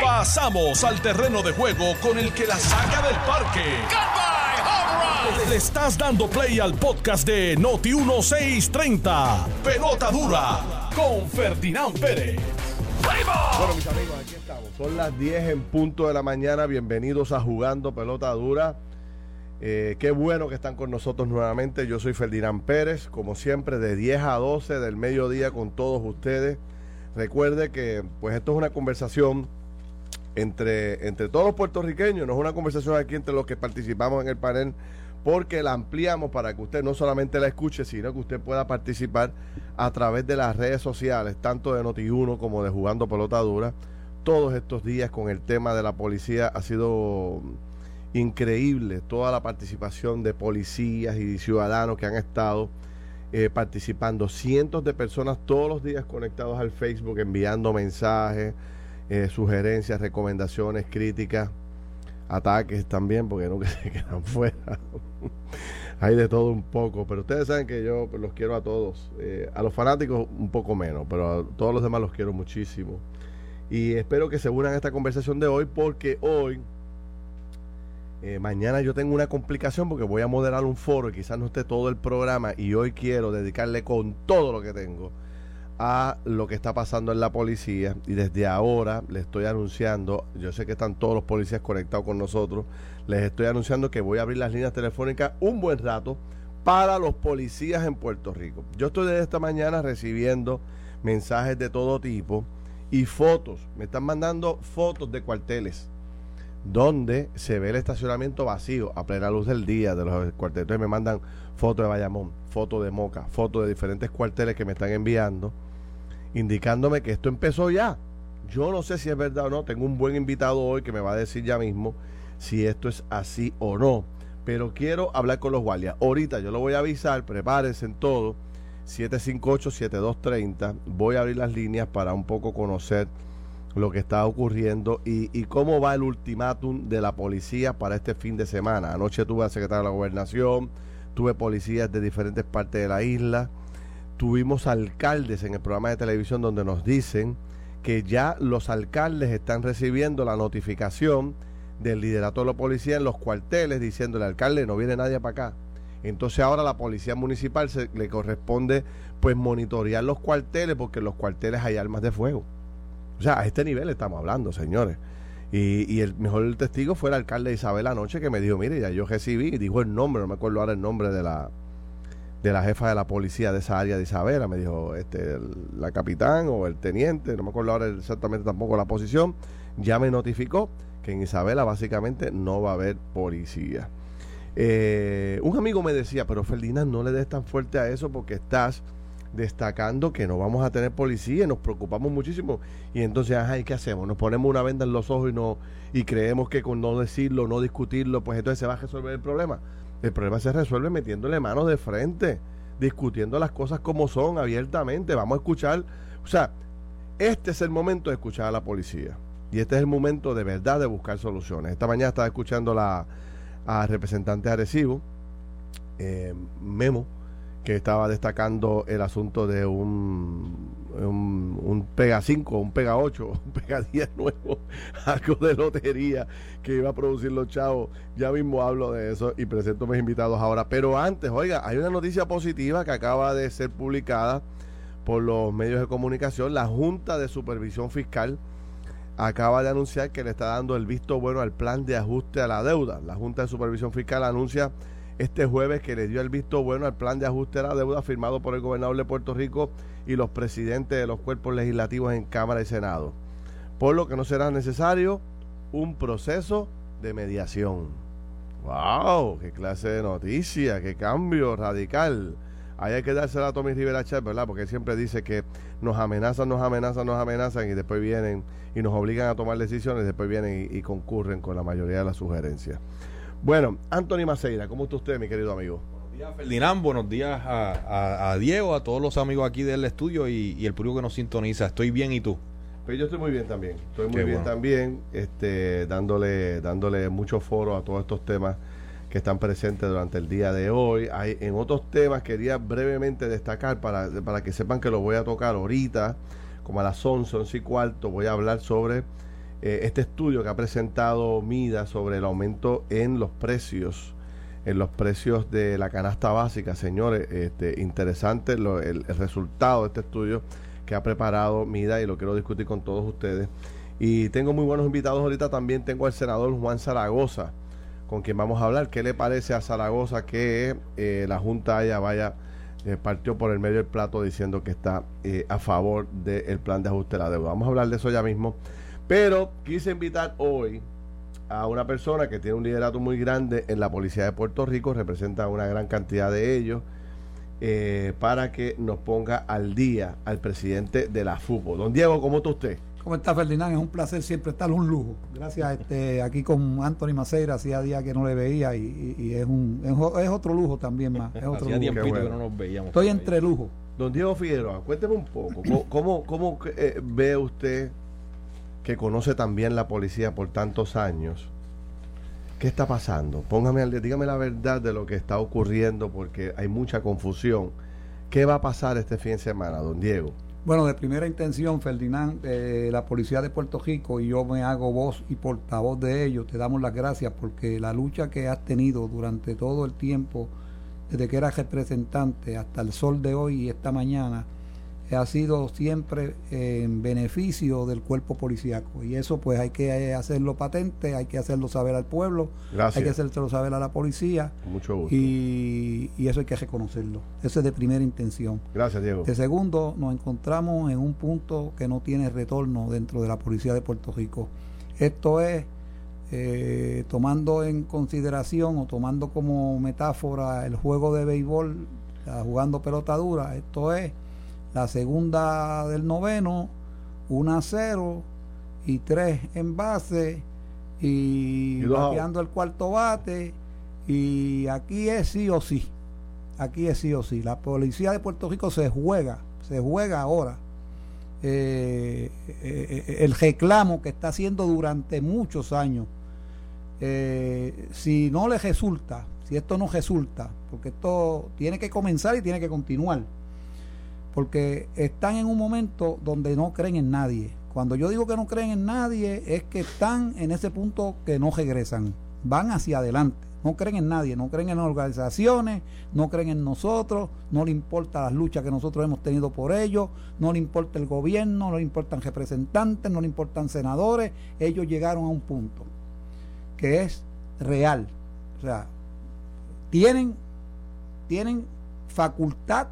Pasamos al terreno de juego con el que la saca del parque. Le estás dando play al podcast de Noti 1630. Pelota dura con Ferdinand Pérez. Bueno, mis amigos, aquí estamos. Son las 10 en punto de la mañana. Bienvenidos a Jugando Pelota Dura. Eh, qué bueno que están con nosotros nuevamente. Yo soy Ferdinand Pérez, como siempre, de 10 a 12 del mediodía con todos ustedes. Recuerde que pues esto es una conversación entre, entre todos los puertorriqueños, no es una conversación aquí entre los que participamos en el panel, porque la ampliamos para que usted no solamente la escuche, sino que usted pueda participar a través de las redes sociales, tanto de Noti1 como de Jugando Pelota Dura. Todos estos días con el tema de la policía ha sido increíble toda la participación de policías y ciudadanos que han estado eh, participando. Cientos de personas todos los días conectados al Facebook, enviando mensajes, eh, sugerencias, recomendaciones, críticas, ataques también, porque nunca se quedan fuera. Hay de todo un poco, pero ustedes saben que yo los quiero a todos. Eh, a los fanáticos un poco menos, pero a todos los demás los quiero muchísimo. Y espero que se unan a esta conversación de hoy, porque hoy eh, mañana yo tengo una complicación porque voy a moderar un foro y quizás no esté todo el programa y hoy quiero dedicarle con todo lo que tengo a lo que está pasando en la policía. Y desde ahora les estoy anunciando, yo sé que están todos los policías conectados con nosotros, les estoy anunciando que voy a abrir las líneas telefónicas un buen rato para los policías en Puerto Rico. Yo estoy desde esta mañana recibiendo mensajes de todo tipo y fotos, me están mandando fotos de cuarteles donde se ve el estacionamiento vacío a plena luz del día de los cuarteles. Entonces me mandan fotos de Bayamón, fotos de Moca, fotos de diferentes cuarteles que me están enviando, indicándome que esto empezó ya. Yo no sé si es verdad o no, tengo un buen invitado hoy que me va a decir ya mismo si esto es así o no. Pero quiero hablar con los guardias. Ahorita yo lo voy a avisar, prepárense en todo. 758-7230. Voy a abrir las líneas para un poco conocer lo que está ocurriendo y, cómo va el ultimátum de la policía para este fin de semana. Anoche tuve al secretario de la gobernación, tuve policías de diferentes partes de la isla, tuvimos alcaldes en el programa de televisión donde nos dicen que ya los alcaldes están recibiendo la notificación del liderato de la policía en los cuarteles diciendo el alcalde no viene nadie para acá. Entonces ahora la policía municipal se, le corresponde pues monitorear los cuarteles porque en los cuarteles hay armas de fuego. O sea, a este nivel estamos hablando, señores. Y, el mejor testigo fue el alcalde de Isabel anoche que me dijo, mire, ya yo recibí, y dijo el nombre, no me acuerdo ahora el nombre de la de la jefa de la policía de esa área de Isabela, me dijo este la capitán o el teniente, no me acuerdo ahora exactamente tampoco la posición, ya me notificó que en Isabela básicamente no va a haber policía. Eh, un amigo me decía, pero Ferdinand, no le des tan fuerte a eso porque estás destacando que no vamos a tener policía, nos preocupamos muchísimo. Y entonces, ajá, qué hacemos? Nos ponemos una venda en los ojos y, no, y creemos que con no decirlo, no discutirlo, pues entonces se va a resolver el problema. El problema se resuelve metiéndole manos de frente, discutiendo las cosas como son, abiertamente. Vamos a escuchar, o sea, este es el momento de escuchar a la policía. Y este es el momento de verdad de buscar soluciones. Esta mañana estaba escuchando la, a representante de eh, Memo, que estaba destacando el asunto de un, un, Pega 5, un Pega 8, un Pega 10 nuevo, algo de lotería que iba a producir los chavos. Ya mismo hablo de eso y presento a mis invitados ahora. Pero antes, oiga, hay una noticia positiva que acaba de ser publicada por los medios de comunicación. La Junta de Supervisión Fiscal acaba de anunciar que le está dando el visto bueno al plan de ajuste a la deuda. La Junta de Supervisión Fiscal anuncia este jueves que le dio el visto bueno al plan de ajuste de la deuda firmado por el gobernador de Puerto Rico y los presidentes de los cuerpos legislativos en Cámara y Senado. Por lo que no será necesario un proceso de mediación. ¡Wow! ¡Qué clase de noticia! ¡Qué cambio radical! Ahí hay que dársela a Tommy Rivera Chat, ¿verdad? Porque siempre dice que nos amenazan, nos amenazan, nos amenazan y después vienen y nos obligan a tomar decisiones, después vienen y concurren con la mayoría de las sugerencias. Bueno, Anthony Maceira, ¿cómo está usted, mi querido amigo? Buenos días, Ferdinand. Buenos días a, Diego, a todos los amigos aquí del estudio y, el público que nos sintoniza. Estoy bien, ¿y tú? Pues yo estoy muy bien también. Estoy muy bien también, este, dándole, dándole mucho foro a todos estos temas que están presentes durante el día de hoy. Hay, en otros temas quería brevemente destacar para, para que sepan que lo voy a tocar ahorita como a las 11, 11 y cuarto, voy a hablar sobre eh, este estudio que ha presentado MIDA sobre el aumento en los precios, en los precios de la canasta básica. Señores, este, interesante el, resultado de este estudio que ha preparado MIDA y lo quiero discutir con todos ustedes. Y tengo muy buenos invitados ahorita. También tengo al senador Juan Zaragoza, con quien vamos a hablar. ¿Qué le parece a Zaragoza que eh, la Junta haya vaya eh, partió por el medio del plato diciendo que está a favor del plan de ajuste de la deuda? Vamos a hablar de eso ya mismo. Pero quise invitar hoy a una persona que tiene un liderato muy grande en la Policía de Puerto Rico, representa una gran cantidad de ellos, para que nos ponga al día al presidente de la FUPO. Don Diego, ¿cómo está usted? ¿Cómo está Ferdinand? Es un placer siempre estar, un lujo. Gracias este, aquí con Anthony Maceira, hacía días que no le veía y, es, un, es, otro lujo también más. Es otro hacía lujo. que no nos veíamos. Estoy entre lujo. Don Diego Figueroa, cuénteme un poco, ¿cómo, cómo, eh, ve usted que conoce también la policía por tantos años? ¿Qué está pasando? Póngame, dígame la verdad de lo que está ocurriendo porque hay mucha confusión. ¿Qué va a pasar este fin de semana, don Diego? Bueno, de primera intención, Ferdinand, eh, la Policía de Puerto Rico y yo me hago voz y portavoz de ellos, te damos las gracias porque la lucha que has tenido durante todo el tiempo, desde que eras representante hasta el sol de hoy y esta mañana, ha sido siempre en beneficio del cuerpo policíaco y eso pues hay que hacerlo patente, hay que hacerlo saber al pueblo, hay que hacerlo saber a la policía. Mucho gusto. Y, eso hay que reconocerlo. Eso es de primera intención. Gracias, Diego. De segundo, nos encontramos en un punto que no tiene retorno dentro de la policía de Puerto Rico. Esto es eh, tomando en consideración o tomando como metáfora el juego de béisbol, jugando pelota dura, esto es la segunda del noveno, 1 a 0 y 3 en base y, bateando el cuarto bate y aquí es sí o sí. Aquí es sí o sí. La policía de Puerto Rico se juega, se juega ahora. Eh, eh, eh, el reclamo que está haciendo durante muchos años. si no le resulta, si esto no resulta, porque esto tiene que comenzar y tiene que continuar porque están en un momento donde no creen en nadie. Cuando yo digo que no creen en nadie, es que están en ese punto que no regresan, van hacia adelante. No creen en nadie, no creen en las organizaciones, no creen en nosotros, no le importa las luchas que nosotros hemos tenido por ellos, no le importa el gobierno, no le importan representantes, no le importan senadores. Ellos llegaron a un punto que es real. O sea, tienen, tienen facultad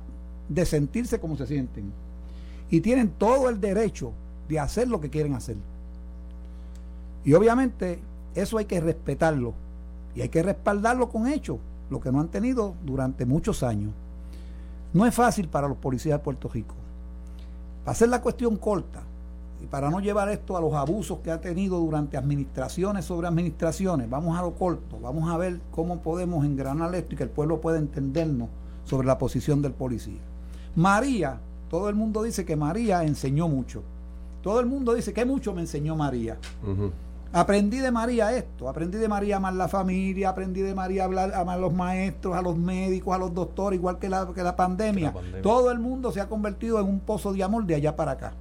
de sentirse como se sienten. Y tienen todo el derecho de hacer lo que quieren hacer. Y obviamente eso hay que respetarlo. Y hay que respaldarlo con hechos, lo que no han tenido durante muchos años. No es fácil para los policías de Puerto Rico. Para hacer la cuestión corta y para no llevar esto a los abusos que ha tenido durante administraciones sobre administraciones, vamos a lo corto, vamos a ver cómo podemos engranar esto y que el pueblo pueda entendernos sobre la posición del policía. María, todo el mundo dice que María enseñó mucho. Todo el mundo dice que mucho me enseñó María. Aprendí de María esto, aprendí de María a amar la familia, aprendí de María a, hablar, amar a los maestros, a los médicos, a los doctores, igual que la, que la pandemia. Todo el mundo se ha convertido en un pozo de amor de allá para acá.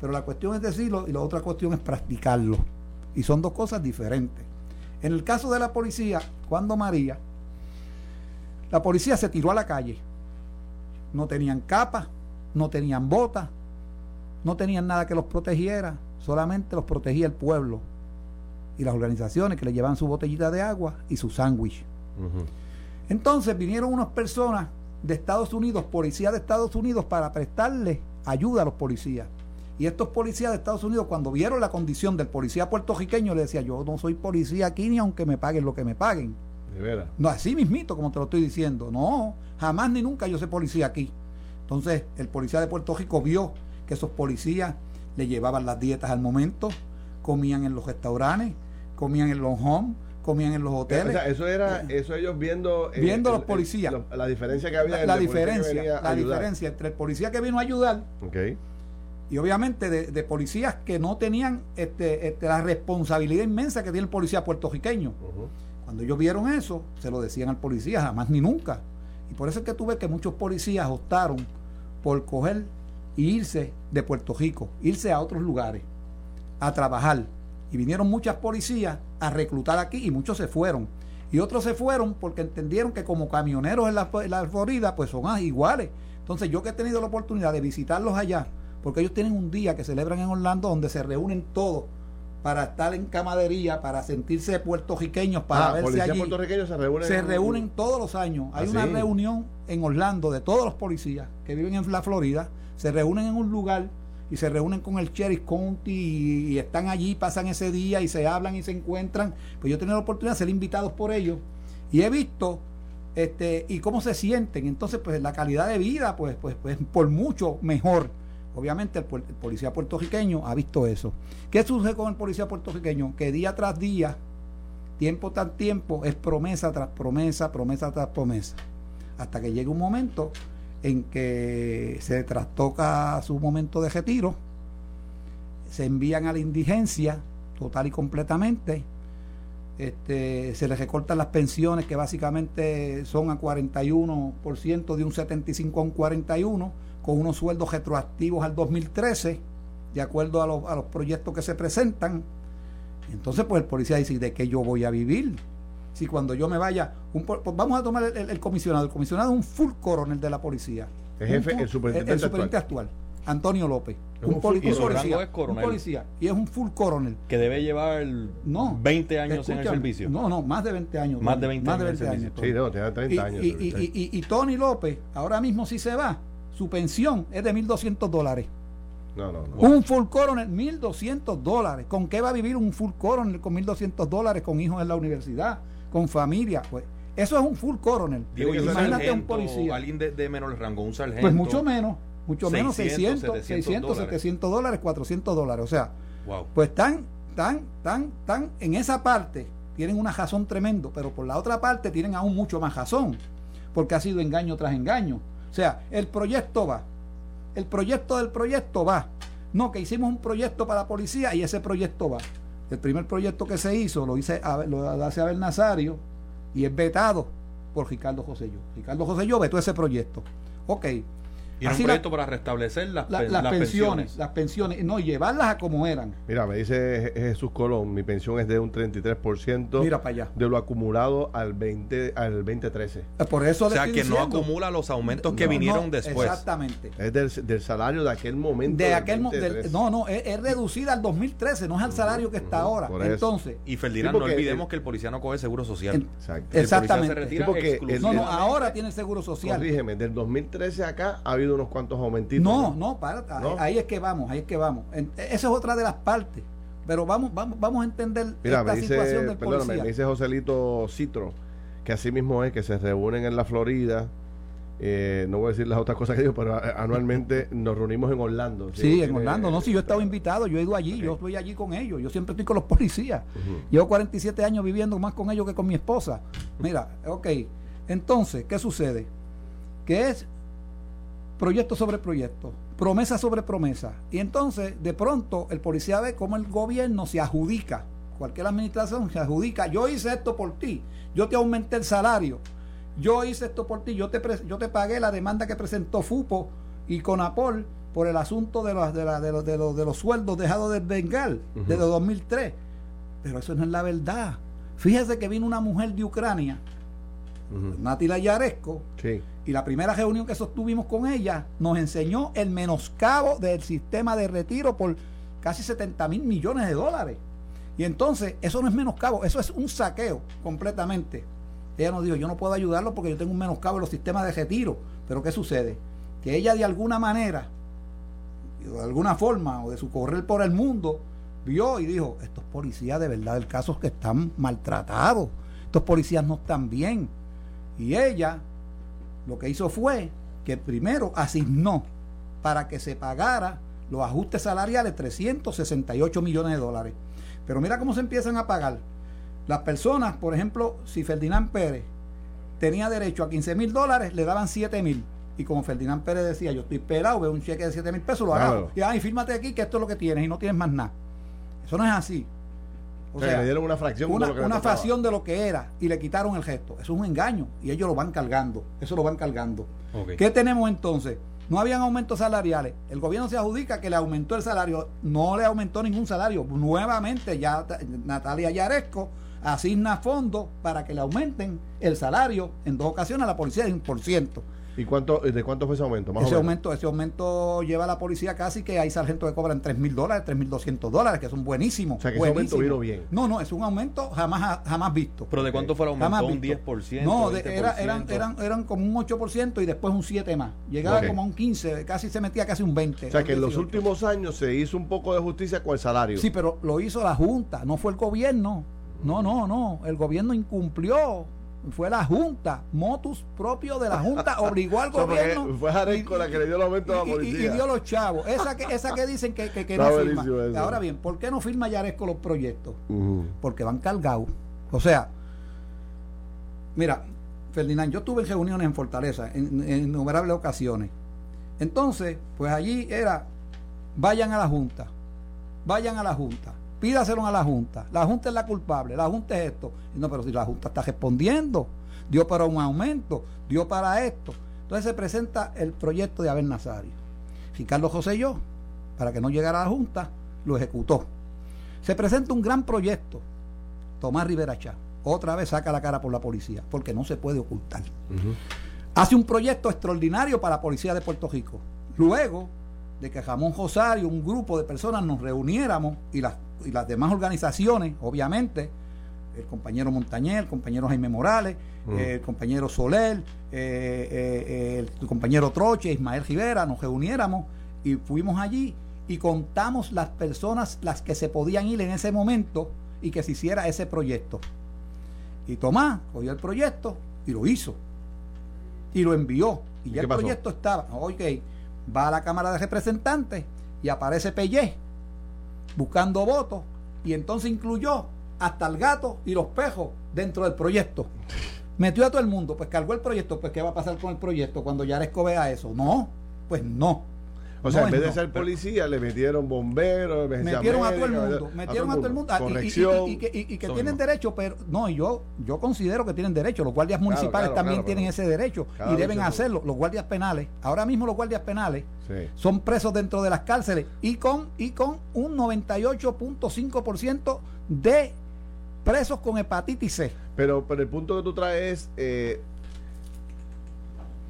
Pero la cuestión es decirlo y la otra cuestión es practicarlo. Y son dos cosas diferentes. En el caso de la policía, cuando María, la policía se tiró a la calle no tenían capa, no tenían botas, no tenían nada que los protegiera, solamente los protegía el pueblo y las organizaciones que le llevaban su botellita de agua y su sándwich. Entonces vinieron unas personas de Estados Unidos, policías de Estados Unidos, para prestarle ayuda a los policías. Y estos policías de Estados Unidos, cuando vieron la condición del policía puertorriqueño, le decía, yo no soy policía aquí ni aunque me paguen lo que me paguen. No, así mismito, como te lo estoy diciendo. No, jamás ni nunca yo soy policía aquí. Entonces, el policía de Puerto Rico vio que esos policías le llevaban las dietas al momento, comían en los restaurantes, comían en los homes, comían en los hoteles. eso era, eso ellos viendo. Eh, viendo los policías. la diferencia que había. La, diferencia, la diferencia entre el policía que vino a ayudar. Y obviamente de, policías que no tenían este, este, la responsabilidad inmensa que tiene el policía puertorriqueño. Cuando ellos vieron eso, se lo decían al policía, jamás ni nunca. Y por eso es que tuve que muchos policías optaron por coger y irse de Puerto Rico, irse a otros lugares a trabajar. Y vinieron muchas policías a reclutar aquí y muchos se fueron. Y otros se fueron porque entendieron que como camioneros en la, la Florida pues son ah, iguales. Entonces yo que he tenido la oportunidad de visitarlos allá, porque ellos tienen un día que celebran en Orlando donde se reúnen todos para estar en camadería, para sentirse puertorriqueños, para Ah, verse allí. puertorriqueños se reúnen. Se en- reúnen todos los años. Hay ¿Ah, una sí? reunión en Orlando de todos los policías que viven en la Florida. Se reúnen en un lugar y se reúnen con el Sheriff County y, y están allí, pasan ese día y se hablan y se encuentran. Pues yo he tenido la oportunidad de ser invitados por ellos y he visto este y cómo se sienten. Entonces, pues la calidad de vida, pues, pues, pues por mucho mejor. Obviamente el, policía puertorriqueño ha visto eso. ¿Qué sucede con el policía puertorriqueño? Que día tras día tiempo tras tiempo es promesa tras promesa, promesa tras promesa. Hasta que llega un momento en que se trastoca su momento de retiro, se envían a la indigencia total y completamente, este, se les recortan las pensiones que básicamente son a 41%, de un 75 a un 41, con unos sueldos retroactivos al 2013, de acuerdo a los, a los proyectos que se presentan. Entonces, pues el policía dice, ¿de qué yo voy a vivir? Si cuando yo me vaya, un pues vamos a tomar el, el- el comisionado. El comisionado es un full coronel de la policía. El jefe, full- el superintendente el superintendente actual. Antonio López. Un Un, full un policía. Es coronel. Un policía. Y es un full coronel. Que debe llevar No. 20 años en el servicio. No, no, más de 20 años. Más de 20 más de años 20 en años. servicio. Sí, no, tiene 30 y, años. y- y- y- y- y Tony López, ahora mismo si se va, su pensión es de 1.200 dólares. no, no, no. Un full coronel, 1.200 dólares. ¿Con qué va a vivir un full coronel con 1.200 dólares con hijos en la universidad, con familia? Pues eso es un full coronel. Digo, un Imagínate un sargento, policía. alguien de, de menor rango, un sargento. Pues mucho menos, mucho menos, 600, 600, 700 600, dólares. 700 dólares, 400 dólares. O sea, Wow. pues tan, tan, tan, tan, en esa parte tienen una razón tremendo, pero por la otra parte tienen aún mucho más razón, porque ha sido engaño tras engaño. O sea, el proyecto va, el proyecto del proyecto va. No, que hicimos un proyecto para la policía y ese proyecto va. El primer proyecto que se hizo lo, hice, lo hace Abel Nazario y es vetado por Ricardo Joselló. Ricardo Joselló vetó ese proyecto. Ok. Y era un Así la- proyecto para restablecer las, la- pe- las, las pensiones, las pensiones, no, llevarlas a como eran. Mira, me dice Je- Jesús Colón, mi pensión es de un 33% Mira para allá. de lo acumulado al 20 al 2013. Eh, Por eso O sea, que no acumula los aumentos que No, vinieron no, después. Exactamente. Es del, del salario de aquel momento. De aquel mo- del- 2013. no, no, es, es reducida al 2013, no es al salario que está ahora. por eso. Entonces, Y Ferdinand, Sí, no olvidemos el- que el policía no coge seguro social. El exactamente. policía se retira Sí, porque el- no, no, ahora tiene seguro social. Corrígeme, del 2013 acá ha habido unos cuantos aumentitos. No, no, para, ahí- ¿No? ahí es que vamos, ahí es que vamos. Esa es otra de las partes. Pero vamos, vamos, vamos a entender Mira, esta me dice, situación del perdóname, policía. me dice Joselito Citro, que así mismo es, que se reúnen en la Florida. eh, no voy a decir las otras cosas que digo, pero eh, anualmente nos reunimos en Orlando. Sí, en Orlando. No, si yo he estado invitado, yo he ido allí, yo estoy allí con ellos. Yo siempre estoy con los policías. Ujú. Llevo 47 años viviendo más con ellos que con mi esposa. Mira, ok. Entonces, ¿qué sucede? Que es proyecto sobre proyecto, promesa sobre promesa. Y entonces, de pronto, el policía ve cómo el gobierno se adjudica, cualquier administración se adjudica, yo hice esto por ti, yo te aumenté el salario, yo hice esto por ti, yo te, yo te pagué la demanda que presentó FUPO y CONAPOL por el asunto de los, de, la- de los, de los, de los sueldos dejados del Bengal desde 2003. Pero eso no es la verdad. Fíjese que vino una mujer de Ucrania, Ujú. Natila Yaresco, Sí. y la primera reunión que sostuvimos con ella nos enseñó el menoscabo del sistema de retiro por casi 70 mil millones de dólares. Y entonces, eso no es menoscabo, eso es un saqueo completamente. Ella nos dijo, yo no puedo ayudarlo porque yo tengo un menoscabo en los sistemas de retiro. Pero ¿qué sucede? Que ella de alguna manera, de alguna forma, o de su correr por el mundo, vio y dijo, estos policías de verdad del caso es que están maltratados, estos policías no están bien. Y ella lo que hizo fue que primero asignó para que se pagara los ajustes salariales 368 millones de dólares. Pero mira cómo se empiezan a pagar. Las personas, por ejemplo, si Ferdinand Pérez tenía derecho a 15 mil dólares, le daban 7 mil. Y como Ferdinand Pérez decía, yo estoy pelado, veo un cheque de 7 mil pesos, lo Claro. agarro. Y ay, fírmate aquí que esto es lo que tienes y no tienes más nada. Eso no es así. O sea, le dieron una fracción de una, lo que le una fracción de lo que era y le quitaron el gesto. Eso es un engaño y ellos lo van cargando. Eso lo van cargando. ¿Qué tenemos entonces? no habían aumentos salariales. El gobierno se adjudica que le aumentó el salario. No le aumentó ningún salario. Nuevamente, ya Natalia Yaresco asigna fondos para que le aumenten el salario en dos ocasiones a la policía de un por ciento. ¿Y cuánto, de cuánto fue ese aumento? ese, aumento ese aumento lleva a la policía casi que hay sargentos que cobran 3 mil dólares, 3 mil 200 dólares, que son buenísimos. O sea, que ese aumento vino bien. No, no, es un aumento jamás jamás visto. ¿Pero de cuánto fue el aumento? ¿Un 10%? No, era, eran, eran, eran como un 8% y después un 7 más. Llegaba como a un 15, casi se metía casi un 20. O sea, que en los últimos años se hizo un poco de justicia con el salario. Sí, pero lo hizo la Junta, no fue el gobierno. No, no, no. El gobierno incumplió fue la Junta, motus propio de la Junta, obligó al gobierno. Fue Jarenco la que le dio el aumento a la policía. Y, dio los chavos. Esa que, esa que dicen que, que, no firma. Ahora bien, ¿por qué no firma Yaresco los proyectos? Porque van cargados. O sea, mira, Ferdinand, yo tuve reuniones en Fortaleza en, en innumerables ocasiones. Entonces, pues allí era, vayan a la Junta, vayan a la Junta pídaselo a la Junta. La Junta es la culpable, la Junta es esto. No, pero si la Junta está respondiendo, dio para un aumento, dio para esto. Entonces se presenta el proyecto de Abel Nazario. Ricardo José yo, para que no llegara a la Junta, lo ejecutó. Se presenta un gran proyecto. Tomás Rivera Chá, otra vez saca la cara por la policía, porque no se puede ocultar. Hace un proyecto extraordinario para la policía de Puerto Rico. Luego de que Jamón Rosario, un grupo de personas nos reuniéramos y las y las demás organizaciones, obviamente, el compañero Montañer, el compañero Jaime Morales, mm. el compañero Soler, eh, eh, el compañero Troche, Ismael Rivera, nos reuniéramos y fuimos allí y contamos las personas, las que se podían ir en ese momento y que se hiciera ese proyecto. Y Tomás cogió el proyecto y lo hizo. Y lo envió. Y ya el proyecto estaba. Ok, va a la Cámara de Representantes y aparece Pellé buscando votos y entonces incluyó hasta el gato y los pejos dentro del proyecto. Metió a todo el mundo, pues cargó el proyecto, pues ¿qué va a pasar con el proyecto cuando Yaresco vea eso? No, pues no. O sea, en vez de ser policía, le metieron bomberos, metieron a todo el mundo, metieron a todo el mundo, ah, y, que, tienen derecho, pero no, yo yo considero que tienen derecho. Los guardias municipales también tienen ese derecho y deben hacerlo. Los guardias penales, ahora mismo los guardias penales son presos dentro de las cárceles y con y con un 98.5% de presos con hepatitis C. Pero, pero el punto que tú traes es eh,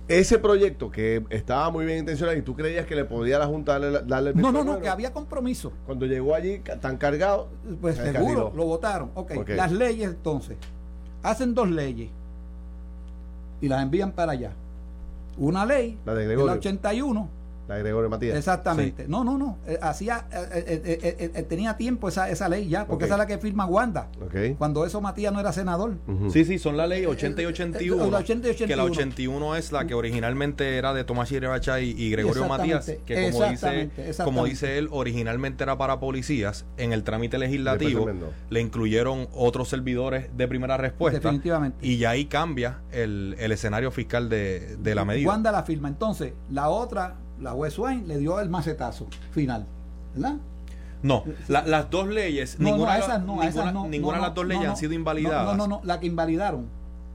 ese proyecto que estaba muy bien intencionado y tú creías que le podía la Junta darle, el No, no, no, que había compromiso. Cuando llegó allí tan cargado. Pues seguro, lo votaron. Okay. ok, las leyes entonces. Hacen dos leyes y las envían para allá. Una ley, la de, de la 81, la de Gregorio Matías. Exactamente. No, no, no. Eh, hacía, eh, eh, tenía tiempo esa, esa ley ya, porque esa es la que firma Wanda. Cuando eso Matías no era senador. Sí, sí, son la ley 80 y 81. La 80 y 81. Que la 81 es la que originalmente era de Tomás Chiribachá y, y, Gregorio Matías, que como dice, como dice él, originalmente era para policías. En el trámite legislativo le incluyeron otros servidores de primera respuesta. Definitivamente. Y ya ahí cambia el, el escenario fiscal de, de la medida. Wanda la firma. Entonces, la otra la West Wine le dio el macetazo final, ¿verdad? No, las dos leyes, ninguna, de las dos leyes han sido invalidadas. No, no, no, la que invalidaron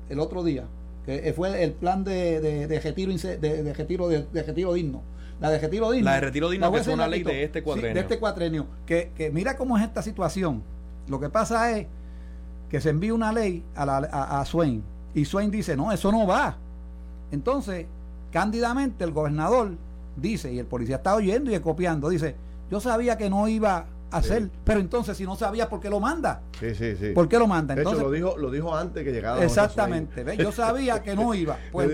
el otro día, que fue el plan de, de, de retiro, de, retiro, de, retiro digno. La de retiro digno. La de retiro digno, que es una ley de este cuatrenio. de este cuatrenio. Que, que mira cómo es esta situación. Lo que pasa es que se envía una ley a, la, a, a Swain y Swain dice, no, eso no va. Entonces, cándidamente el gobernador dice, y el policía está oyendo y copiando, dice, yo sabía que no iba a hacer, pero entonces si no sabía, ¿por qué lo manda? Sí, sí, sí. ¿Por qué lo manda? Entonces, lo dijo, lo dijo antes que llegara. Exactamente, yo sabía que no iba. Pues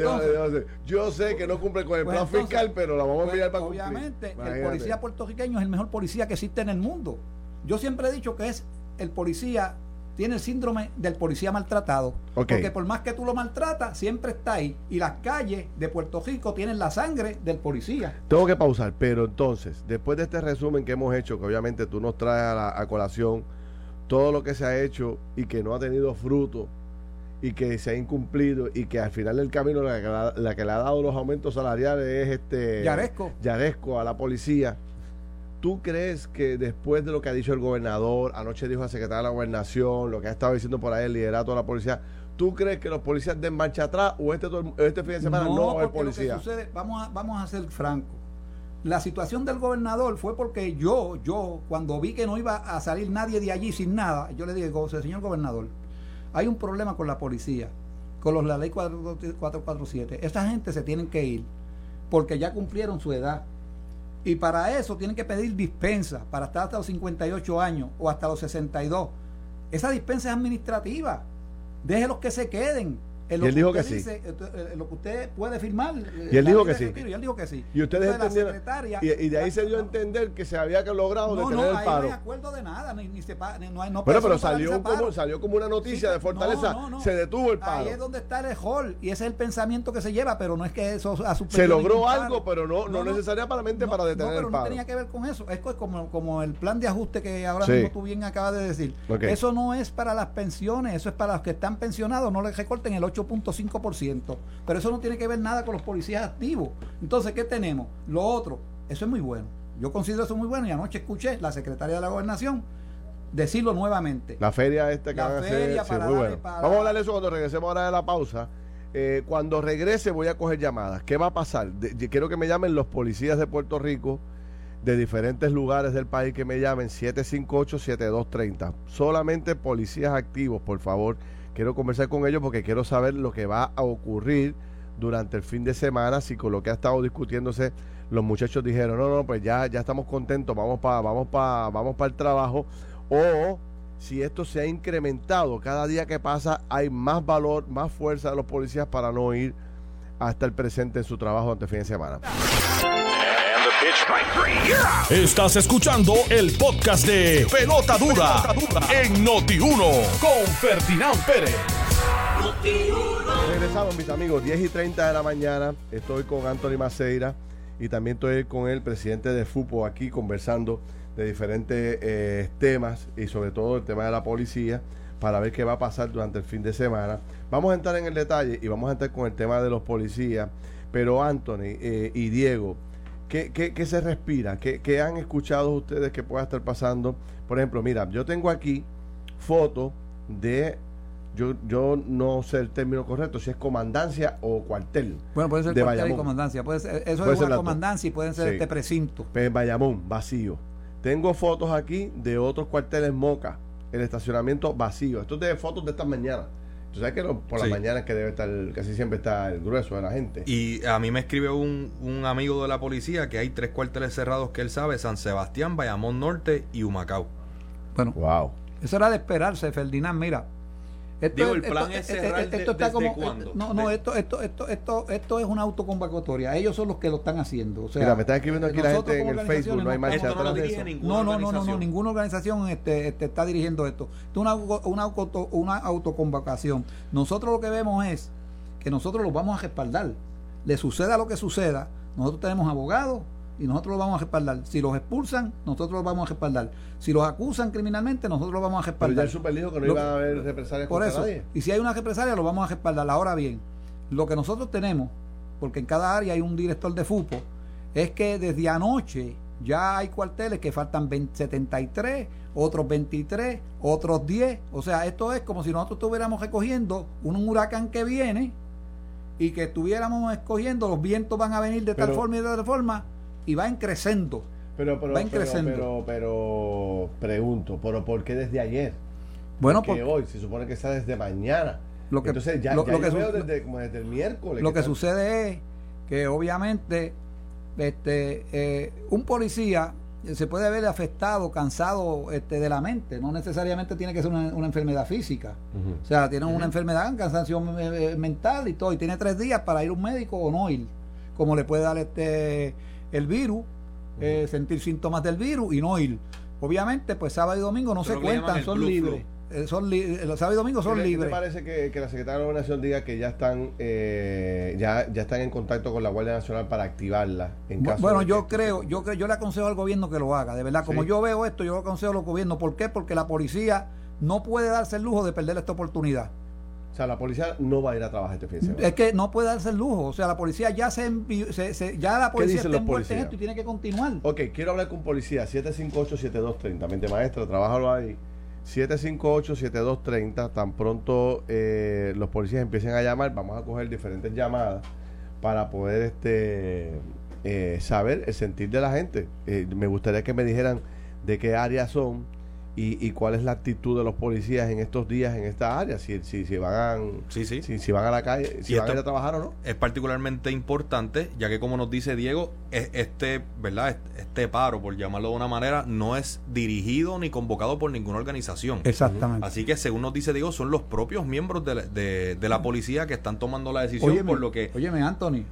yo sé que no cumple con el pues plan fiscal, pero la vamos a pues enviar para Obviamente, el policía puertorriqueño es el mejor policía que existe en el mundo. Yo siempre he dicho que es el policía tiene el síndrome del policía maltratado. Porque por más que tú lo maltratas, siempre está ahí. Y las calles de Puerto Rico tienen la sangre del policía. Tengo que pausar, pero entonces, después de este resumen que hemos hecho, que obviamente tú nos traes a, colación todo lo que se ha hecho y que no ha tenido fruto y que se ha incumplido y que al final del camino la que, le ha dado los aumentos salariales es este Yaresco. Yaresco a la policía. ¿Tú crees que después de lo que ha dicho el gobernador, anoche dijo la secretaria de la gobernación, lo que ha estado diciendo por ahí el liderato de la policía, ¿tú crees que los policías den marcha atrás o este, este fin de semana no, no va a haber policía? vamos, a, vamos a ser francos. La situación del gobernador fue porque yo, yo, cuando vi que no iba a salir nadie de allí sin nada, yo le dije, señor gobernador, hay un problema con la policía, con la ley 447. Esta gente se tienen que ir porque ya cumplieron su edad y para eso tienen que pedir dispensa para estar hasta los 58 años o hasta los 62. Esa dispensa es administrativa. Déjelos que se queden y él dijo que sí. lo que usted puede firmar. Y él dijo que sí. Y él dijo que sí. Y ustedes entendieron. Y, de ahí se dio a entender que se había logrado no, detener no, el paro. No, no acuerdo de nada. Ni, ni se, no, no bueno, pero salió como, salió como una noticia de Fortaleza. Se detuvo el paro. Ahí es donde está el hall. Y ese es el pensamiento que se lleva. Pero no es que eso a su Se logró algo, pero no, no, necesariamente para detener el paro. no tenía que ver con eso. Es como, como el plan de ajuste que ahora mismo tú bien acabas de decir. Eso no es para las pensiones. Eso es para los que están pensionados. No les recorten el 8.5% pero eso no tiene que ver nada con los policías activos. Entonces, ¿qué tenemos? Lo otro, eso es muy bueno. Yo considero eso muy bueno y anoche escuché la secretaria de la gobernación decirlo nuevamente. La feria esta que la feria para Vamos a hablar de eso cuando regresemos ahora de la pausa. Eh, cuando regrese voy a coger llamadas. ¿Qué va a pasar? quiero que me llamen los policías de Puerto Rico de diferentes lugares del país que me llamen 758-7230. Solamente policías activos, por favor quiero conversar con ellos porque quiero saber lo que va a ocurrir durante el fin de semana, si con lo que ha estado discutiéndose los muchachos dijeron, no, no, pues ya, ya estamos contentos, vamos para vamos para vamos para el trabajo, o si esto se ha incrementado, cada día que pasa hay más valor, más fuerza de los policías para no ir hasta el presente en su trabajo durante el fin de semana. Estás escuchando el podcast de Pelota Dura, en Noti1 con Ferdinand Pérez. Regresamos, mis amigos, 10 y 30 de la mañana. Estoy con Anthony Maceira y también estoy con el presidente de fútbol aquí conversando de diferentes eh, temas y sobre todo el tema de la policía para ver qué va a pasar durante el fin de semana. Vamos a entrar en el detalle y vamos a entrar con el tema de los policías. Pero Anthony eh, y Diego, ¿Qué, qué, se respira? ¿Qué, han escuchado ustedes que pueda estar pasando? Por ejemplo, mira, yo tengo aquí fotos de yo, yo no sé el término correcto, si es comandancia o cuartel. Bueno, puede ser de cuartel y comandancia. Puede ser, eso es una comandancia y pueden ser este precinto. Pues Bayamón, vacío. Tengo fotos aquí de otros cuarteles Moca, el estacionamiento vacío. Esto es de fotos de esta mañana. Tú sabes que por la mañana que debe estar, casi siempre está el grueso de la gente. Y a mí me escribe un, un amigo de la policía que hay tres cuarteles cerrados que él sabe, San Sebastián, Bayamón Norte y Humacao. Bueno, wow. Eso era de esperarse, Ferdinand. Mira, Digo, el plan es cerrar esto, está como, No, no, esto, esto, esto, esto, esto es una autoconvocatoria. Ellos son los que lo están haciendo. O sea, Mira, me están escribiendo aquí la gente en el Facebook, no hay marcha atrás de eso. No, no, no, no, ninguna organización este, este, está dirigiendo esto. Esto es una, una, auto, una autoconvocación. Nosotros lo que vemos es que nosotros los vamos a respaldar. Le suceda lo que suceda, nosotros tenemos abogados, y nosotros los vamos a respaldar. Si los expulsan, nosotros los vamos a respaldar. Si los acusan criminalmente, nosotros los vamos a respaldar. Pero ya el super dijo que no iba a haber represalias por eso. Y si hay una represalia, lo vamos a respaldar. Ahora bien, lo que nosotros tenemos, porque en cada área hay un director de fútbol, es que desde anoche ya hay cuarteles que faltan 73, otros 23, otros 10. O sea, esto es como si nosotros estuviéramos recogiendo un huracán que viene y que estuviéramos escogiendo, los vientos van a venir de tal forma y de tal forma y va creciendo. Pero, pero, pero, pero, pregunto, ¿pero por qué desde ayer? Bueno, porque hoy se supone que está desde mañana. Lo que, Entonces ya, lo, que veo desde, como desde el miércoles. Lo que, sucede es que obviamente este eh, un policía se puede ver afectado, cansado este, de la mente. No necesariamente tiene que ser una, enfermedad física. O sea, tiene una enfermedad, cansancio eh, mental y todo. Y tiene tres días para ir a un médico o no ir. Como le puede dar este el virus, eh, sentir síntomas del virus y no ir. Obviamente, pues sábado y domingo no se cuentan, son libres. Eh, son los sábados y domingos son libres. ¿Qué parece que, la Secretaría de Gobernación diga que ya están eh, ya, ya están en contacto con la Guardia Nacional para activarla? En caso bueno, yo creo, yo creo, yo le aconsejo al gobierno que lo haga, de verdad. Como yo veo esto, yo le aconsejo al gobierno. ¿Por qué? Porque la policía no puede darse el lujo de perder esta oportunidad. O sea, la policía no va a ir a trabajar este fin de semana. Es que no puede darse el lujo. O sea, la policía ya se, se, ya la policía está envuelta en esto y tiene que continuar. Ok, quiero hablar con policía. 758-7230. Mente maestra, trabájalo ahí. 758-7230. Tan pronto eh, los policías empiecen a llamar, vamos a coger diferentes llamadas para poder este eh, saber el sentir de la gente. Eh, me gustaría que me dijeran de qué áreas son y, cuál es la actitud de los policías en estos días en esta área, si, si, si van, sí, sí. Si, van a la calle, si van a ir a trabajar o no. Es particularmente importante, ya que como nos dice Diego, este, ¿verdad? Este paro, por llamarlo de una manera, no es dirigido ni convocado por ninguna organización. Exactamente. Así que según nos dice Diego, son los propios miembros de la, de, la policía que están tomando la decisión por lo que... Óyeme, Anthony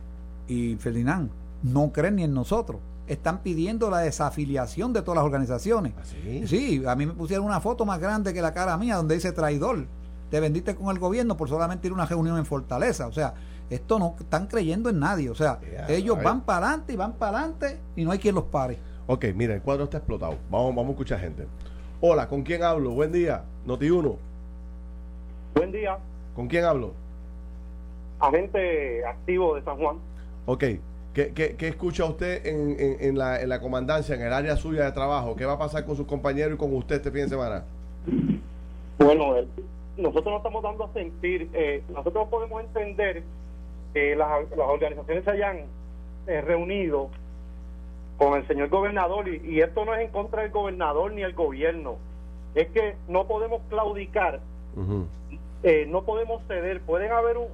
y Ferdinand, no creen ni en nosotros están pidiendo la desafiliación de todas las organizaciones. ¿Ah, sí? a mí me pusieron una foto más grande que la cara mía donde dice traidor. Te vendiste con el gobierno por solamente ir a una reunión en Fortaleza. O sea, esto no están creyendo en nadie. O sea, ellos van para adelante y van para adelante y no hay quien los pare. Ok, mira, el cuadro está explotado. Vamos, vamos a escuchar gente. Hola, ¿con quién hablo? Buen día. Noti 1. Buen día. ¿Con quién hablo? Agente activo de San Juan. Ok, ¿Qué, qué, escucha usted en, en, la, en, la, comandancia, en el área suya de trabajo? ¿Qué va a pasar con sus compañeros y con usted este fin de semana? Bueno, eh, nosotros nos estamos dando a sentir, eh, nosotros podemos entender que las, las organizaciones se hayan eh, reunido con el señor gobernador y, y, esto no es en contra del gobernador ni el gobierno, es que no podemos claudicar, no podemos ceder, pueden haber un,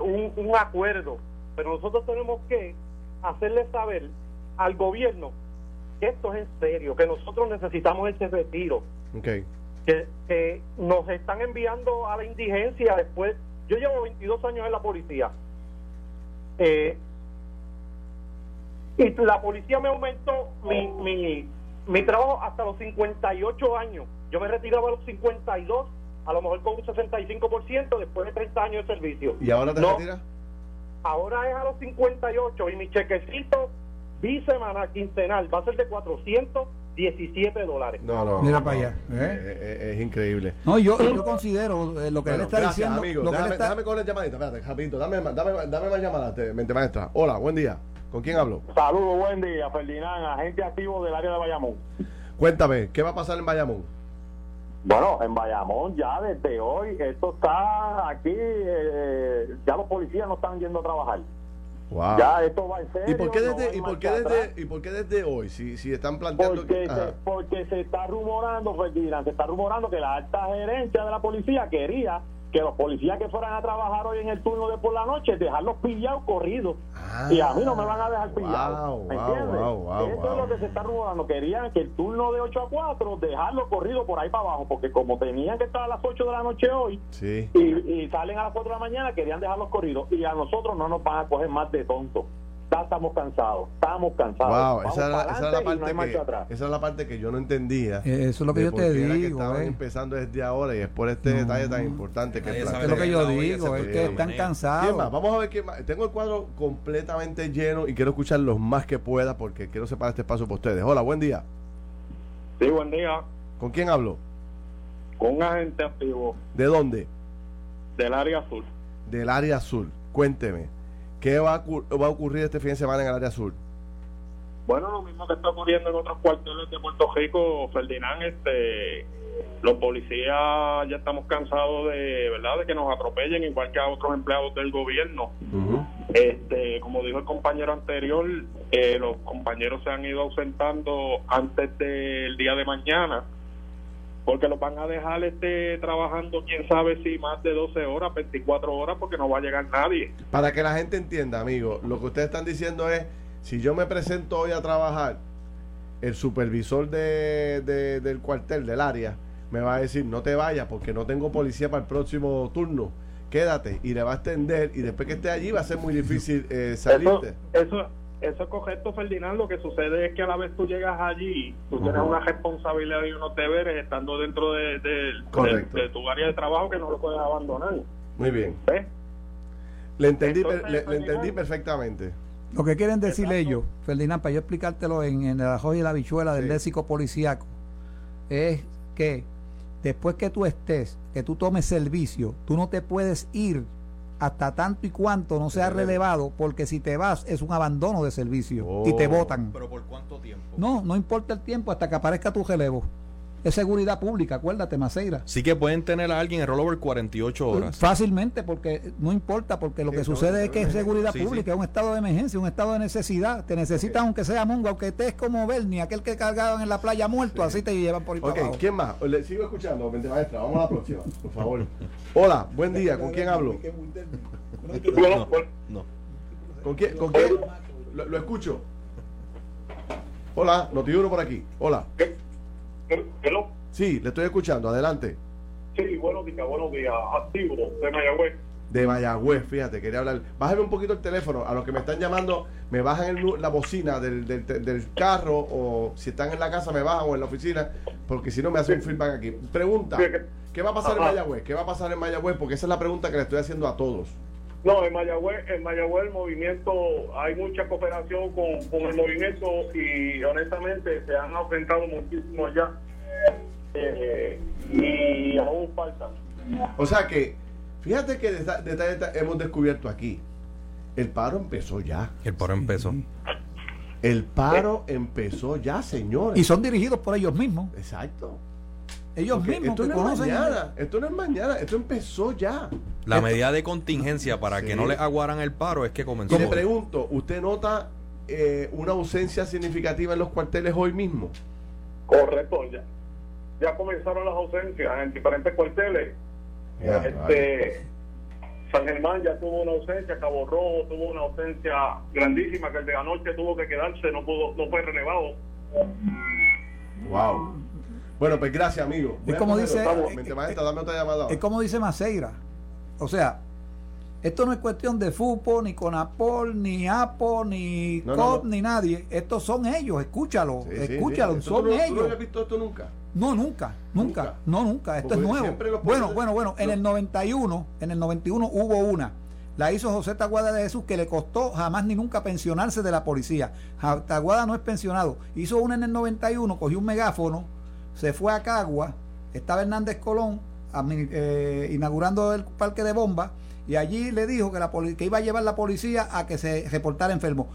un, un acuerdo pero nosotros tenemos que hacerle saber al gobierno que esto es en serio, que nosotros necesitamos ese retiro. Que, nos están enviando a la indigencia después. Yo llevo 22 años en la policía. Eh, y la policía me aumentó mi, mi, mi trabajo hasta los 58 años. Yo me retiraba a los 52, a lo mejor con un 65% después de 30 años de servicio. ¿Y ahora te retiras? Ahora es a los 58 y mi chequecito bisemanal, quincenal, va a ser de 417 dólares. No, no. Mira para allá. ¿eh? Eh, eh, es, increíble. No, yo, yo considero lo que él está diciendo. Amigo, déjame, está... déjame coger llamadita, espérate, rapidito, dame, dame, dame más llamadas, mente maestra. Hola, buen día. ¿Con quién hablo? Saludos, buen día, Ferdinand, agente activo del área de Bayamón. Cuéntame, ¿qué va a pasar en Bayamón? Bueno, en Bayamón ya desde hoy, esto está aquí, eh, ya los policías no están yendo a trabajar. Wow. Ya esto va en serio. ¿Y por qué desde, y por qué desde, y por qué desde hoy? Si, si están planteando porque, se, porque se está rumorando, Ferdinand, se está rumorando que la alta gerencia de la policía quería que los policías que fueran a trabajar hoy en el turno de por la noche, dejarlos pillados corridos. y a mí no me van a dejar pillados. ¿Me entiendes? Eso es lo que se está rumorando. Querían que el turno de 8 a 4, dejarlo corrido por ahí para abajo, porque como tenían que estar a las 8 de la noche hoy y, y, salen a las 4 de la mañana, querían dejarlos corridos. Y a nosotros no nos van a coger más de tontos estamos cansados, estamos cansados. esa, era, la parte que, esa la parte que yo no entendía. Eh, eso es lo que yo te digo. Que estaban eh. empezando desde ahora y es por este detalle tan importante que es lo que yo digo, es que están cansados. Vamos a ver qué Tengo el cuadro completamente lleno y quiero escuchar los más que pueda porque quiero separar este espacio para ustedes. Hola, buen día. Sí, buen día. ¿Con quién hablo? Con un agente activo. ¿De dónde? Del área azul. Del área azul. Cuénteme. ¿Qué va a, va a ocurrir este fin de semana en el área sur? Bueno, lo mismo que está ocurriendo en otros cuarteles de Puerto Rico, Ferdinand, este, los policías ya estamos cansados de, ¿verdad?, de que nos atropellen igual que a otros empleados del gobierno. Este, como dijo el compañero anterior, eh, los compañeros se han ido ausentando antes del día de mañana porque los van a dejar este trabajando quién sabe si más de 12 horas, 24 horas, porque no va a llegar nadie. Para que la gente entienda, amigo, lo que ustedes están diciendo es, si yo me presento hoy a trabajar, el supervisor de, del cuartel, del área, me va a decir, no te vayas porque no tengo policía para el próximo turno, quédate, y le va a extender, y después que esté allí va a ser muy difícil eh, salirte. eso eso es correcto, Ferdinand. Lo que sucede es que a la vez tú llegas allí, tú tienes una responsabilidad y unos deberes estando dentro de, de, tu área de trabajo que no lo puedes abandonar. Muy bien. Le entendí, le, entendí perfectamente. Lo que quieren decir ellos, Ferdinand, para yo explicártelo en, en el ajo y la bichuela del léxico policíaco, es que después que tú estés, que tú tomes servicio, tú no te puedes ir hasta tanto y cuanto no sea relevado, porque si te vas es un abandono de servicio y te votan. ¿Pero por cuánto tiempo? No, no importa el tiempo hasta que aparezca tu relevo es seguridad pública, acuérdate, Maceira. Sí que pueden tener a alguien en rollover 48 horas. Fácilmente, porque no importa, porque lo que sucede es que es seguridad pública, es un estado de emergencia, un estado de necesidad. Te necesitas, aunque sea mongo, aunque estés como Bernie, aquel que cargaban en la playa muerto, así te llevan por ahí Ok, ¿quién más? Le sigo escuchando, maestra. Vamos a la próxima, por favor. Hola, buen día, ¿con quién hablo? No. ¿Con quién? ¿Con quién? Lo, lo escucho. Hola, Notiuno por aquí. Hola. Sí, le estoy escuchando, adelante. Sí, buenos días, buenos días. Activo de Mayagüez. De Mayagüez, fíjate, quería hablar. Bájame un poquito el teléfono. A los que me están llamando, me bajan la bocina del, del, carro o si están en la casa, me bajan o en la oficina, porque si no me hacen un feedback aquí. Pregunta: ¿qué va a pasar en Mayagüez? ¿Qué va a pasar en Mayagüez? Porque esa es la pregunta que le estoy haciendo a todos. No, en Mayagüez, en Mayagüez el movimiento, hay mucha cooperación con, con el movimiento y honestamente se han aumentado muchísimo ya eh, y aún faltan. O sea que, fíjate que hemos descubierto aquí, el paro empezó ya. El paro empezó. El paro empezó ya, señores. Y son dirigidos por ellos mismos. Exacto. Ellos mismos esto no es mañana, esto no es mañana, esto empezó ya. La medida de contingencia para que no le aguaran el paro es que comenzó. Y le pregunto, ¿usted nota eh, una ausencia significativa en los cuarteles hoy mismo? Correcto, ya. Ya comenzaron las ausencias en diferentes cuarteles. este, San Germán ya tuvo una ausencia, Cabo Rojo tuvo una ausencia grandísima que el de anoche tuvo que quedarse, no pudo, no fue relevado. Wow. Bueno, pues gracias, amigo. Es como dice, es como dice Maceira. O sea, esto no es cuestión de fútbol, ni Conapol, ni Apo, ni COP, ni nadie. Estos son ellos, escúchalo, escúchalo, son ellos. ¿Tú no habías visto esto nunca? No, nunca, nunca, no, nunca. Esto es nuevo. Bueno, bueno, bueno, en el 91, en el 91 hubo una. La hizo José Taguada de Jesús que le costó jamás ni nunca pensionarse de la policía. Taguada no es pensionado. Hizo una en el 91, cogió un megáfono se fue a Cagua, estaba Hernández Colón eh, inaugurando el parque de bombas y allí le dijo que, la que iba a llevar la policía a que se reportara enfermo.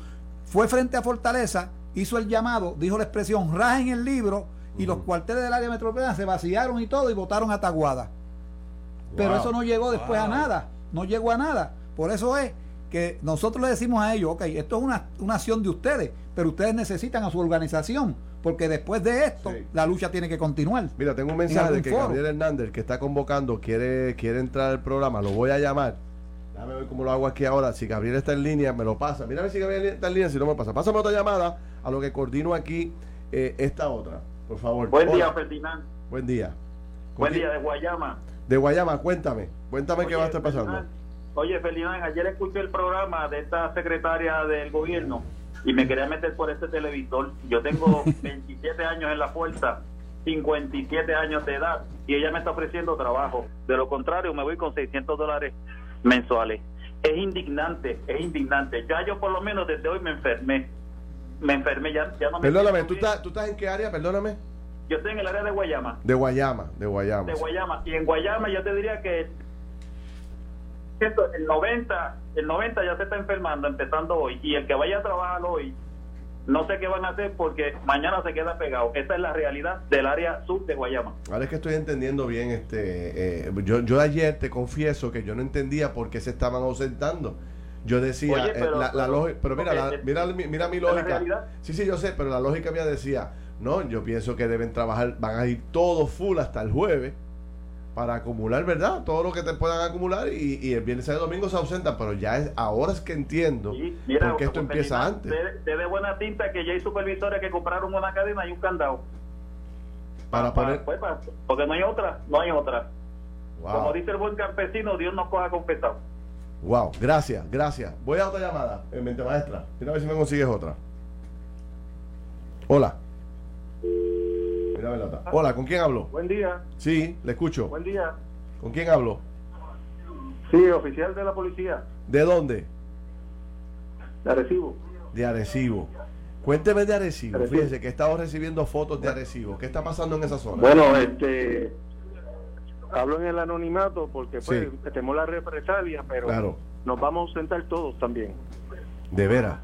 Fue frente a Fortaleza, hizo el llamado, dijo la expresión, rajen el libro y los cuarteles del área metropolitana se vaciaron y todo y votaron a Taguada. Pero eso no llegó después a nada, no llegó a nada. Por eso es que nosotros le decimos a ellos, ok, esto es una, una acción de ustedes, pero ustedes necesitan a su organización porque después de esto la lucha tiene que continuar. Mira, tengo un mensaje de que Gabriel Hernández, que está convocando, quiere, quiere entrar al programa, lo voy a llamar. Déjame ver cómo lo hago aquí ahora. Si Gabriel está en línea, me lo pasa. Mira a ver si Gabriel está en línea, si no me pasa. Pásame otra llamada a lo que coordino aquí eh, esta otra, por favor. Buen día, Ferdinand. Buen día. Buen día, de Guayama. De Guayama, cuéntame. Cuéntame qué va a estar pasando. oye, Ferdinand, ayer escuché el programa de esta secretaria del gobierno y me quería meter por este televisor. Yo tengo 27 años en la fuerza, 57 años de edad y ella me está ofreciendo trabajo. De lo contrario, me voy con 600 dólares mensuales. Es indignante, es indignante. Ya yo por lo menos desde hoy me enfermé. Me enfermé, ya, ya no me... Perdóname, ¿tú estás, ¿tú estás en qué área? Perdóname. Yo estoy en el área de Guayama. De Guayama, de Guayama. De Guayama. Y en Guayama yo te diría que el 90, el 90 ya se está enfermando, empezando hoy, y el que vaya a trabajar hoy, no sé qué van a hacer porque mañana se queda pegado. Esa es la realidad del área sur de Guayama. Ahora es que estoy entendiendo bien, este, eh, yo, yo ayer te confieso que yo no entendía por qué se estaban ausentando. Yo decía, eh, la, lógica, pero mira, mira, mira mi lógica. Sí, sí, yo sé, pero la lógica mía decía, no, yo pienso que deben trabajar, van a ir todos full hasta el jueves para acumular, ¿verdad? Todo lo que te puedan acumular y, y el viernes y el domingo se ausentan, pero ya es ahora es que entiendo porque esto empieza antes. Te de buena tinta que ya hay supervisores que compraron una cadena y un candado. Para, poner... Pues, porque no hay otra, no hay otra. Como dice el buen campesino, Dios nos coja confesado. Wow, gracias, gracias. Voy a otra llamada, en mente maestra. Mira a ver si me consigues otra. Hola. Hola, ¿con quién hablo? Buen día. Sí, le escucho. Buen día. ¿Con quién hablo? Sí, oficial de la policía. ¿De dónde? De Arecibo. De Arecibo. Cuénteme de Arecibo. Fíjese que he estado recibiendo fotos de Arecibo. ¿Qué está pasando en esa zona? Bueno, este, hablo en el anonimato porque pues, tenemos la represalia, pero nos vamos a sentar todos también. De veras.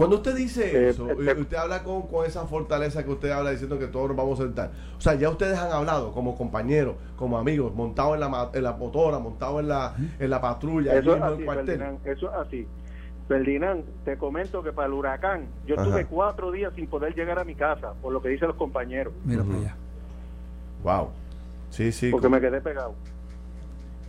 Cuando usted dice eh, eso, eh, usted habla con, con, esa fortaleza que usted habla diciendo que todos nos vamos a sentar. O sea, ya ustedes han hablado como compañeros, como amigos, montados en la, en la motora, montados en la, en la patrulla, eso es así, eso es así. Ferdinand, te comento que para el huracán yo tuve cuatro días sin poder llegar a mi casa, por lo que dicen los compañeros. Mira para allá. Wow. Sí, sí. Porque me quedé pegado.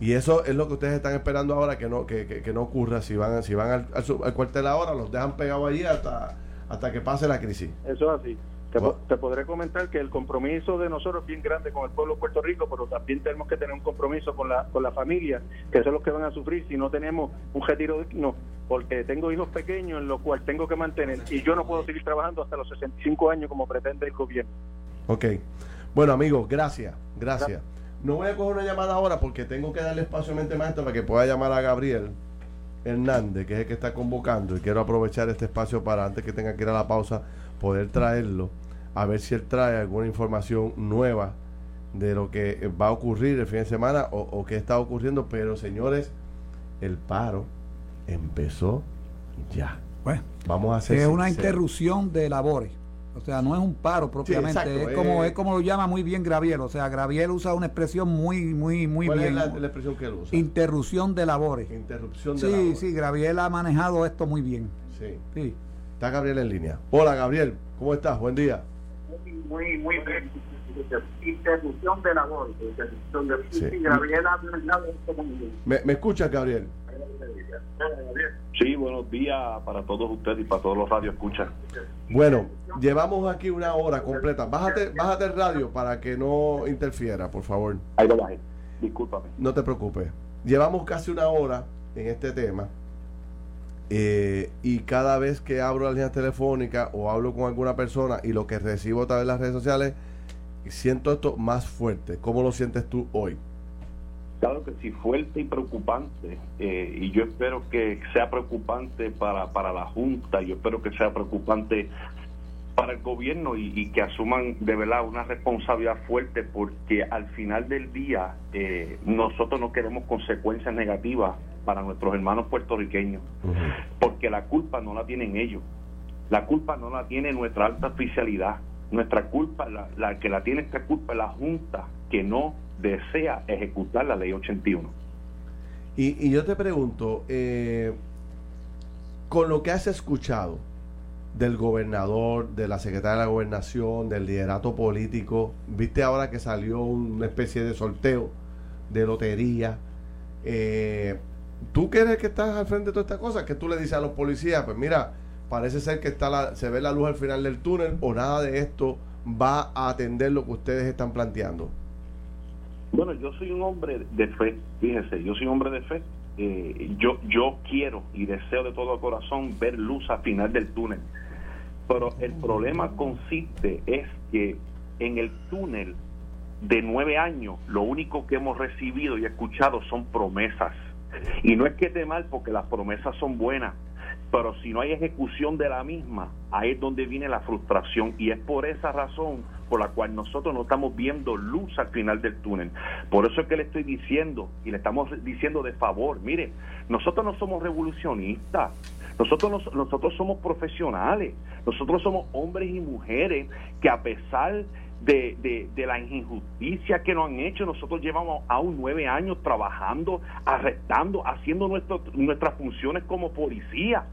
Y eso es lo que ustedes están esperando ahora que no que, que, no ocurra. Si van si van al, al, cuartel ahora, los dejan pegados allí hasta, hasta que pase la crisis. Eso es así. Te, podré comentar que el compromiso de nosotros es bien grande con el pueblo de Puerto Rico, pero también tenemos que tener un compromiso con la, con la familia, que son los que van a sufrir si no tenemos un retiro digno, porque tengo hijos pequeños en los cuales tengo que mantener y yo no puedo seguir trabajando hasta los 65 años como pretende el gobierno. Ok. Bueno, amigos, gracias. Gracias. No voy a coger una llamada ahora porque tengo que darle espacio a mente maestra para que pueda llamar a Gabriel Hernández, que es el que está convocando, y quiero aprovechar este espacio para, antes que tenga que ir a la pausa, poder traerlo, a ver si él trae alguna información nueva de lo que va a ocurrir el fin de semana o, o qué está ocurriendo. Pero, señores, el paro empezó ya. Bueno, vamos a hacer. Es una interrupción de labores. O sea, no es un paro propiamente, es como eh. es como lo llama muy bien Graviel, o sea, Graviel usa una expresión muy muy muy ¿Cuál bien. Es la, expresión que él usa? Interrupción de labores. Interrupción de sí, labores. Sí, sí, Graviel ha manejado esto muy bien. Sí. Sí. Está Gabriel en línea. Hola, Gabriel, ¿cómo estás? Buen día. Muy muy bien. Interrupción de labores. Sí. Gabriel ha manejado esto muy bien. ¿Me, me escuchas, Gabriel? Sí, buenos días para todos ustedes y para todos los radios escuchan. Bueno, llevamos aquí una hora completa. Bájate, bájate el radio para que no interfiera, por favor. Ahí lo bajé. Discúlpame. No te preocupes. Llevamos casi una hora en este tema. Eh, y cada vez que abro la línea telefónica o hablo con alguna persona y lo que recibo a través de las redes sociales, siento esto más fuerte. ¿Cómo lo sientes tú hoy? Claro que sí, fuerte y preocupante. Eh, y yo espero que sea preocupante para, para la Junta, yo espero que sea preocupante para el gobierno y, que asuman de verdad una responsabilidad fuerte porque al final del día eh, nosotros no queremos consecuencias negativas para nuestros hermanos puertorriqueños porque la culpa no la tienen ellos la culpa no la tiene nuestra alta oficialidad nuestra culpa la, la que la tiene esta culpa es la junta que no desea ejecutar la ley 81. Y, y yo te pregunto, eh, con lo que has escuchado del gobernador, de la secretaria de la gobernación, del liderato político, viste ahora que salió una especie de sorteo de lotería. Eh, ¿Tú quieres que estás al frente de toda esta cosa? que tú le dices a los policías? Pues mira, parece ser que está la, se ve la luz al final del túnel o nada de esto va a atender lo que ustedes están planteando. Bueno, yo soy un hombre de fe, fíjese, yo soy un hombre de fe. Eh, yo, yo quiero y deseo de todo corazón ver luz al final del túnel. Pero el problema consiste es que en el túnel de nueve años lo único que hemos recibido y escuchado son promesas. Y no es que esté mal porque las promesas son buenas, pero si no hay ejecución de la misma, ahí es donde viene la frustración y es por esa razón por la cual nosotros no estamos viendo luz al final del túnel. Por eso es que le estoy diciendo y le estamos diciendo de favor, mire, nosotros no somos revolucionistas, nosotros, nosotros somos profesionales, nosotros somos hombres y mujeres que a pesar de, de, de, la injusticia que nos han hecho. Nosotros llevamos aún nueve años trabajando, arrestando, haciendo nuestro, nuestras funciones como policía.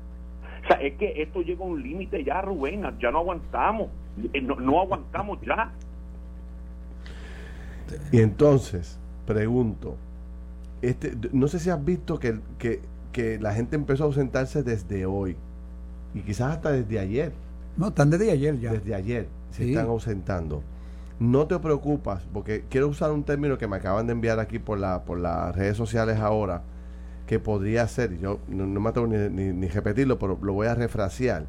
O sea, es que esto llega a un límite ya, Rubén, ya no aguantamos, eh, no, aguantamos ya. Y entonces, pregunto, este, no sé si has visto que, que, que la gente empezó a ausentarse desde hoy y quizás hasta desde ayer. No, están desde ayer ya. Desde ayer se están ausentando. No te preocupas, porque quiero usar un término que me acaban de enviar aquí por, la, por las redes sociales ahora, que podría ser, yo no, me atrevo ni, ni, repetirlo, pero lo voy a refrasear.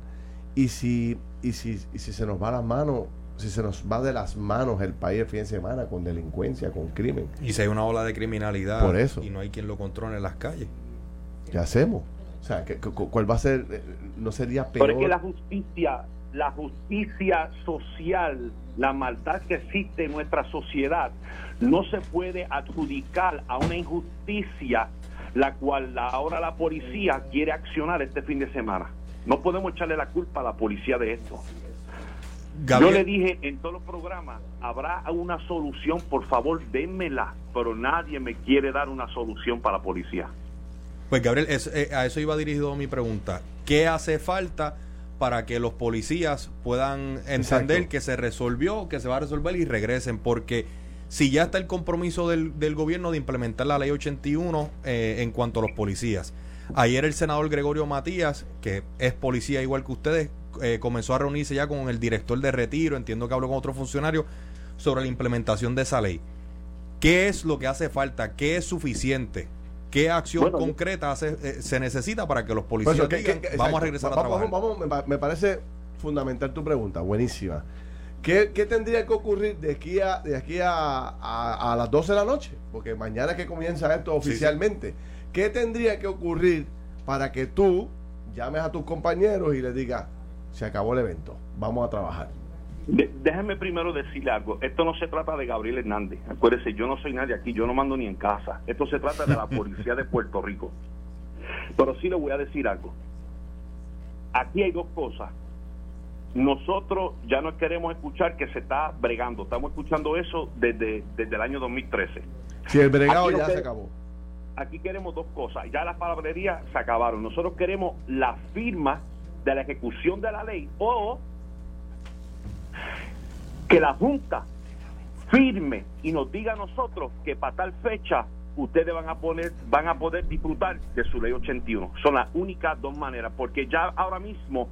Y si, y si, y si se nos va las manos, si se nos va de las manos el país el fin de semana con delincuencia, con crimen. Y si hay una ola de criminalidad por eso. y no hay quien lo controle en las calles. ¿Qué hacemos? O sea, ¿cuál va a ser? Eh, ¿No sería peor? Porque la justicia la justicia social, la maldad que existe en nuestra sociedad, no se puede adjudicar a una injusticia la cual ahora la policía quiere accionar este fin de semana. No podemos echarle la culpa a la policía de esto. Yo le dije en todos los programas, habrá una solución, por favor, démela, pero nadie me quiere dar una solución para la policía. Pues Gabriel, eh, a eso iba dirigido mi pregunta. ¿Qué hace falta para que los policías puedan entender que se resolvió, que se va a resolver y regresen? Porque si ya está el compromiso del, del gobierno de implementar la ley 81 eh, en cuanto a los policías. Ayer el senador Gregorio Matías, que es policía igual que ustedes, eh, comenzó a reunirse ya con el director de retiro, entiendo que habló con otro funcionario, sobre la implementación de esa ley. ¿Qué es lo que hace falta? ¿Qué es suficiente? ¿Qué acción concreta eh, se necesita para que los policías digan, vamos a regresar a trabajar? me parece fundamental tu pregunta, buenísima. ¿Qué, tendría que ocurrir de aquí, a, de aquí a, las 12 de la noche? Porque mañana que comienza esto oficialmente. ¿Qué tendría que ocurrir para que tú llames a tus compañeros y les digas, se acabó el evento, vamos a trabajar? déjenme primero decirle algo. Esto no se trata de Gabriel Hernández. Acuérdese, yo no soy nadie aquí, yo no mando ni en casa. Esto se trata de la policía de Puerto Rico. Pero sí le voy a decir algo. Aquí hay dos cosas nosotros ya no queremos escuchar que se está bregando. Estamos escuchando eso desde, desde el año 2013. Si el bregado ya se acabó. Aquí queremos dos cosas. Ya las palabrerías se acabaron. Nosotros queremos la firma de la ejecución de la ley o que la Junta firme y nos diga a nosotros que para tal fecha ustedes van a poner van a poder disfrutar de su ley 81. Son las únicas dos maneras, porque ya ahora mismo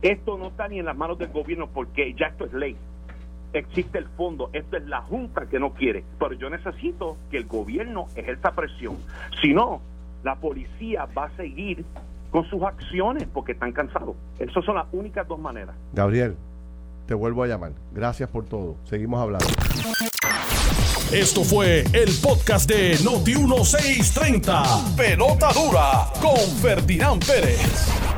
esto no está ni en las manos del gobierno porque ya esto es ley. Existe el fondo, esto es la Junta que no quiere, pero yo necesito que el gobierno ejerza presión. Si no, la policía va a seguir con sus acciones porque están cansados. Esas son las únicas dos maneras. Gabriel, te vuelvo a llamar. Gracias por todo. Seguimos hablando. Esto fue el podcast de Noti1630. Pelota dura con Ferdinand Pérez.